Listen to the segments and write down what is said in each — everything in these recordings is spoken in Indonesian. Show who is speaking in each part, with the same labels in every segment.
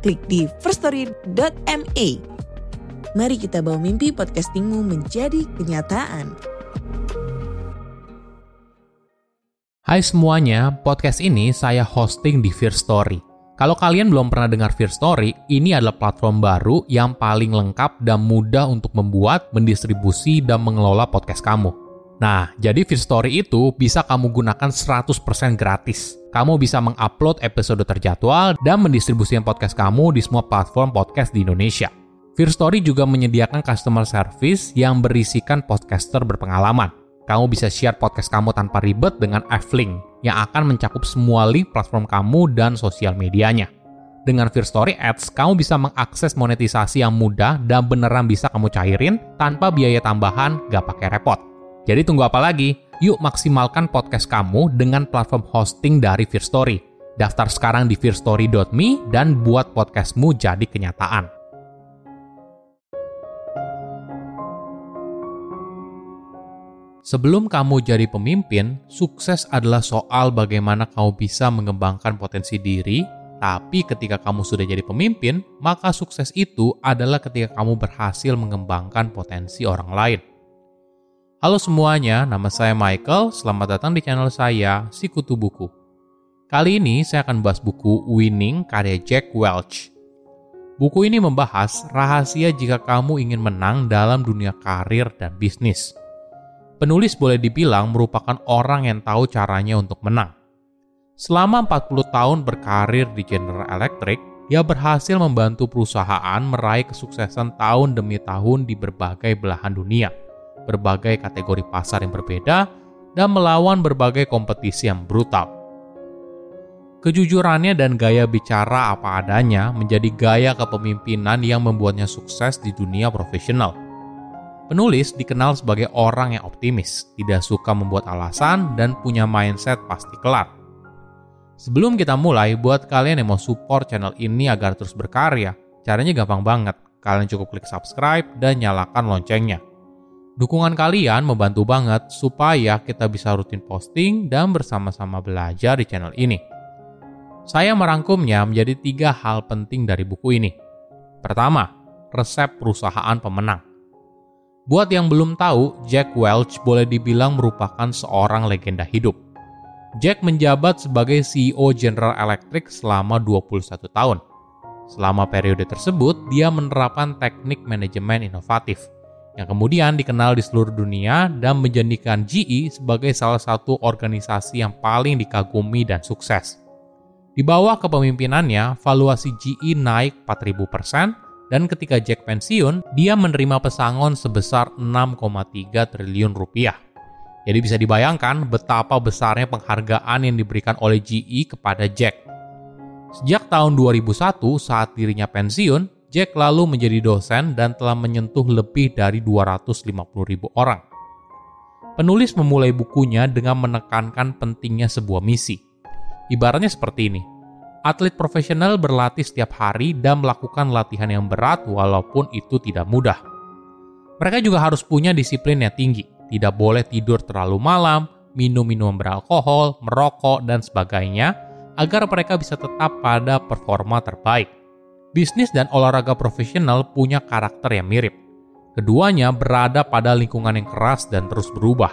Speaker 1: klik di firststory.me. Mari kita bawa mimpi podcastingmu menjadi kenyataan.
Speaker 2: Hai semuanya, podcast ini saya hosting di Fear Story. Kalau kalian belum pernah dengar Fear Story, ini adalah platform baru yang paling lengkap dan mudah untuk membuat, mendistribusi, dan mengelola podcast kamu. Nah, jadi Fear Story itu bisa kamu gunakan 100% gratis. Kamu bisa mengupload episode terjadwal dan mendistribusikan podcast kamu di semua platform podcast di Indonesia. Fear Story juga menyediakan customer service yang berisikan podcaster berpengalaman. Kamu bisa share podcast kamu tanpa ribet dengan F-Link yang akan mencakup semua link platform kamu dan sosial medianya. Dengan Fear Story Ads, kamu bisa mengakses monetisasi yang mudah dan beneran bisa kamu cairin tanpa biaya tambahan, gak pakai repot. Jadi tunggu apa lagi? Yuk maksimalkan podcast kamu dengan platform hosting dari Fear Story. Daftar sekarang di fearstory.me dan buat podcastmu jadi kenyataan. Sebelum kamu jadi pemimpin, sukses adalah soal bagaimana kamu bisa mengembangkan potensi diri, tapi ketika kamu sudah jadi pemimpin, maka sukses itu adalah ketika kamu berhasil mengembangkan potensi orang lain. Halo semuanya, nama saya Michael, selamat datang di channel saya, Sikutu Buku. Kali ini saya akan bahas buku Winning karya Jack Welch. Buku ini membahas rahasia jika kamu ingin menang dalam dunia karir dan bisnis. Penulis boleh dibilang merupakan orang yang tahu caranya untuk menang. Selama 40 tahun berkarir di General Electric, dia berhasil membantu perusahaan meraih kesuksesan tahun demi tahun di berbagai belahan dunia, berbagai kategori pasar yang berbeda, dan melawan berbagai kompetisi yang brutal. Kejujurannya dan gaya bicara apa adanya menjadi gaya kepemimpinan yang membuatnya sukses di dunia profesional – Penulis dikenal sebagai orang yang optimis, tidak suka membuat alasan, dan punya mindset pasti kelar. Sebelum kita mulai, buat kalian yang mau support channel ini agar terus berkarya, caranya gampang banget. Kalian cukup klik subscribe dan nyalakan loncengnya. Dukungan kalian membantu banget supaya kita bisa rutin posting dan bersama-sama belajar di channel ini. Saya merangkumnya menjadi tiga hal penting dari buku ini. Pertama, resep perusahaan pemenang. Buat yang belum tahu, Jack Welch boleh dibilang merupakan seorang legenda hidup. Jack menjabat sebagai CEO General Electric selama 21 tahun. Selama periode tersebut, dia menerapkan teknik manajemen inovatif yang kemudian dikenal di seluruh dunia dan menjadikan GE sebagai salah satu organisasi yang paling dikagumi dan sukses. Di bawah kepemimpinannya, valuasi GE naik 4000% dan ketika Jack pensiun, dia menerima pesangon sebesar 6,3 triliun rupiah. Jadi bisa dibayangkan betapa besarnya penghargaan yang diberikan oleh GE kepada Jack. Sejak tahun 2001 saat dirinya pensiun, Jack lalu menjadi dosen dan telah menyentuh lebih dari 250 ribu orang. Penulis memulai bukunya dengan menekankan pentingnya sebuah misi. Ibaratnya seperti ini, atlet profesional berlatih setiap hari dan melakukan latihan yang berat walaupun itu tidak mudah. Mereka juga harus punya disiplin yang tinggi, tidak boleh tidur terlalu malam, minum minuman beralkohol, merokok, dan sebagainya, agar mereka bisa tetap pada performa terbaik. Bisnis dan olahraga profesional punya karakter yang mirip. Keduanya berada pada lingkungan yang keras dan terus berubah.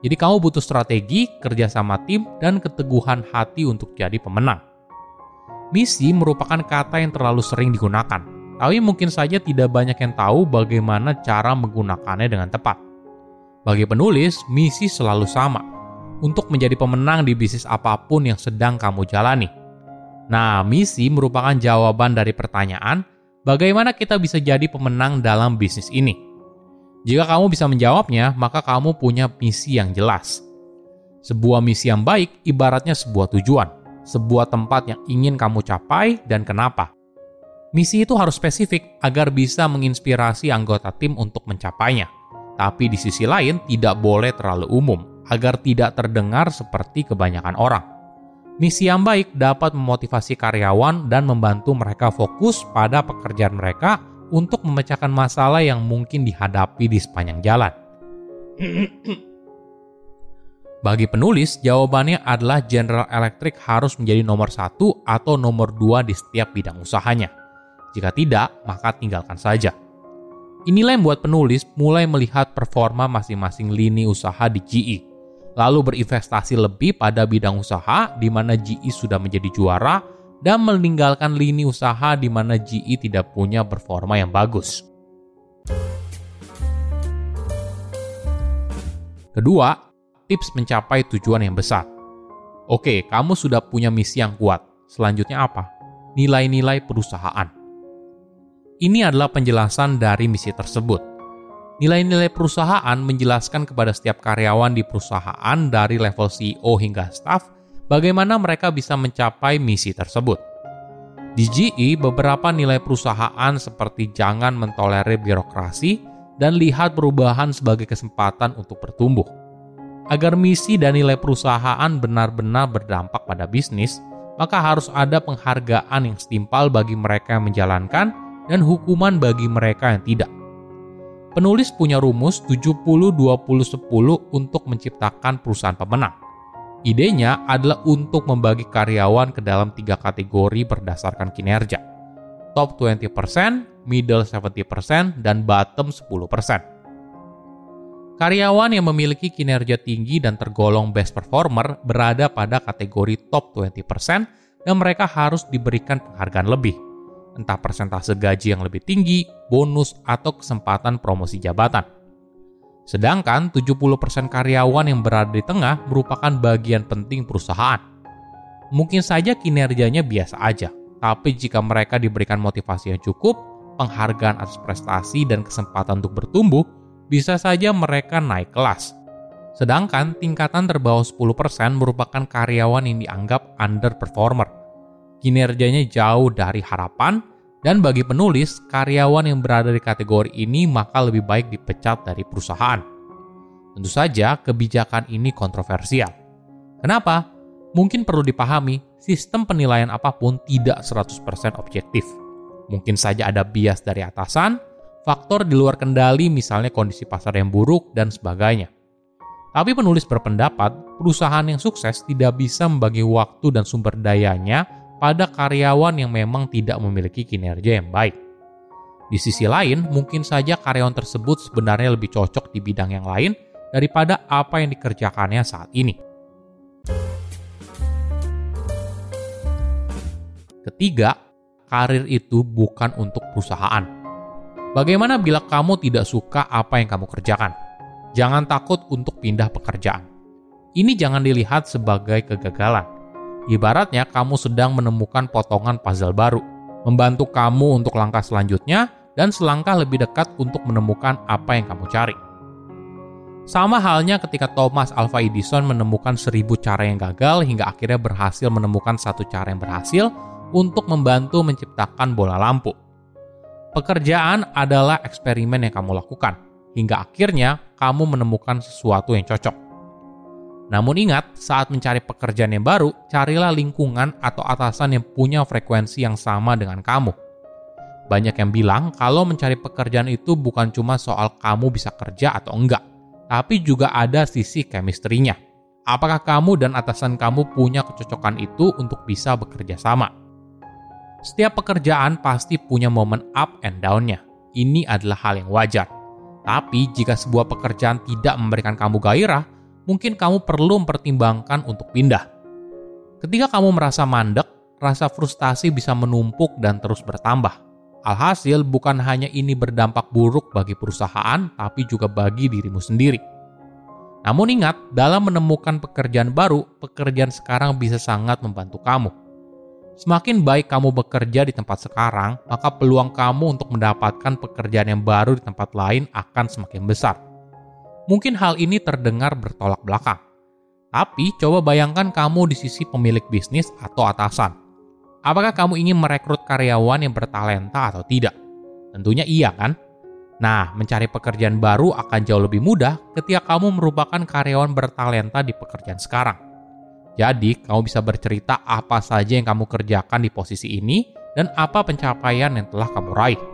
Speaker 2: Jadi kamu butuh strategi, kerjasama tim, dan keteguhan hati untuk jadi pemenang. Misi merupakan kata yang terlalu sering digunakan, tapi mungkin saja tidak banyak yang tahu bagaimana cara menggunakannya dengan tepat. Bagi penulis, misi selalu sama, untuk menjadi pemenang di bisnis apa pun yang sedang kamu jalani. Nah, misi merupakan jawaban dari pertanyaan, bagaimana kita bisa jadi pemenang dalam bisnis ini? Jika kamu bisa menjawabnya, maka kamu punya misi yang jelas. Sebuah misi yang baik ibaratnya sebuah tujuan sebuah tempat yang ingin kamu capai dan kenapa. Misi itu harus spesifik agar bisa menginspirasi anggota tim untuk mencapainya. Tapi di sisi lain tidak boleh terlalu umum agar tidak terdengar seperti kebanyakan orang. Misi yang baik dapat memotivasi karyawan dan membantu mereka fokus pada pekerjaan mereka untuk memecahkan masalah yang mungkin dihadapi di sepanjang jalan. Bagi penulis, jawabannya adalah General Electric harus menjadi nomor satu atau nomor dua di setiap bidang usahanya. Jika tidak, maka tinggalkan saja. Inilah yang membuat penulis mulai melihat performa masing-masing lini usaha di GE, lalu berinvestasi lebih pada bidang usaha di mana GE sudah menjadi juara dan meninggalkan lini usaha di mana GE tidak punya performa yang bagus. Kedua, tips mencapai tujuan yang besar. Oke, kamu sudah punya misi yang kuat. Selanjutnya apa? Nilai-nilai perusahaan. Ini adalah penjelasan dari misi tersebut. Nilai-nilai perusahaan menjelaskan kepada setiap karyawan di perusahaan dari level CEO hingga staff bagaimana mereka bisa mencapai misi tersebut. Di GE, beberapa nilai perusahaan seperti jangan mentolerir birokrasi dan lihat perubahan sebagai kesempatan untuk bertumbuh. Agar misi dan nilai perusahaan benar-benar berdampak pada bisnis, maka harus ada penghargaan yang setimpal bagi mereka yang menjalankan dan hukuman bagi mereka yang tidak. Penulis punya rumus 70-20-10 untuk menciptakan perusahaan pemenang. Idenya adalah untuk membagi karyawan ke dalam tiga kategori berdasarkan kinerja. Top 20%, middle 70%, dan bottom 10%. Karyawan yang memiliki kinerja tinggi dan tergolong best performer berada pada kategori top 20% dan mereka harus diberikan penghargaan lebih entah persentase gaji yang lebih tinggi, bonus, atau kesempatan promosi jabatan. Sedangkan 70% karyawan yang berada di tengah merupakan bagian penting perusahaan. Mungkin saja kinerjanya biasa aja, tapi jika mereka diberikan motivasi yang cukup, penghargaan atas prestasi dan kesempatan untuk bertumbuh, bisa saja mereka naik kelas. Sedangkan tingkatan terbawah 10% merupakan karyawan yang dianggap underperformer kinerjanya jauh dari harapan, dan bagi penulis, karyawan yang berada di kategori ini maka lebih baik dipecat dari perusahaan. Tentu saja, kebijakan ini kontroversial. Kenapa? Mungkin perlu dipahami, sistem penilaian apa pun tidak 100% objektif. Mungkin saja ada bias dari atasan, faktor di luar kendali misalnya kondisi pasar yang buruk, dan sebagainya. Tapi penulis berpendapat, perusahaan yang sukses tidak bisa membagi waktu dan sumber dayanya pada karyawan yang memang tidak memiliki kinerja yang baik. Di sisi lain, mungkin saja karyawan tersebut sebenarnya lebih cocok di bidang yang lain daripada apa yang dikerjakannya saat ini. Ketiga, karir itu bukan untuk perusahaan. Bagaimana bila kamu tidak suka apa yang kamu kerjakan? Jangan takut untuk pindah pekerjaan. Ini jangan dilihat sebagai kegagalan, Ibaratnya kamu sedang menemukan potongan puzzle baru, membantu kamu untuk langkah selanjutnya dan selangkah lebih dekat untuk menemukan apa yang kamu cari. Sama halnya ketika Thomas Alva Edison menemukan seribu cara yang gagal hingga akhirnya berhasil menemukan satu cara yang berhasil untuk membantu menciptakan bola lampu. Pekerjaan adalah eksperimen yang kamu lakukan, hingga akhirnya kamu menemukan sesuatu yang cocok. Namun ingat, saat mencari pekerjaan yang baru, carilah lingkungan atau atasan yang punya frekuensi yang sama dengan kamu. Banyak yang bilang kalau mencari pekerjaan itu bukan cuma soal kamu bisa kerja atau enggak, tapi juga ada sisi chemistry-nya. Apakah kamu dan atasan kamu punya kecocokan itu untuk bisa bekerja sama? Setiap pekerjaan pasti punya momen up and down-nya. Ini adalah hal yang wajar. Tapi jika sebuah pekerjaan tidak memberikan kamu gairah, mungkin kamu perlu mempertimbangkan untuk pindah. Ketika kamu merasa mandek, rasa frustasi bisa menumpuk dan terus bertambah. Alhasil, bukan hanya ini berdampak buruk bagi perusahaan, tapi juga bagi dirimu sendiri. Namun ingat, dalam menemukan pekerjaan baru, pekerjaan sekarang bisa sangat membantu kamu. Semakin baik kamu bekerja di tempat sekarang, maka peluang kamu untuk mendapatkan pekerjaan yang baru di tempat lain akan semakin besar. Mungkin hal ini terdengar bertolak belakang. Tapi coba bayangkan kamu di sisi pemilik bisnis atau atasan. Apakah kamu ingin merekrut karyawan yang bertalenta atau tidak? Tentunya iya kan? Nah, mencari pekerjaan baru akan jauh lebih mudah ketika kamu merupakan karyawan bertalenta di pekerjaan sekarang. Jadi, kamu bisa bercerita apa saja yang kamu kerjakan di posisi ini dan apa pencapaian yang telah kamu raih.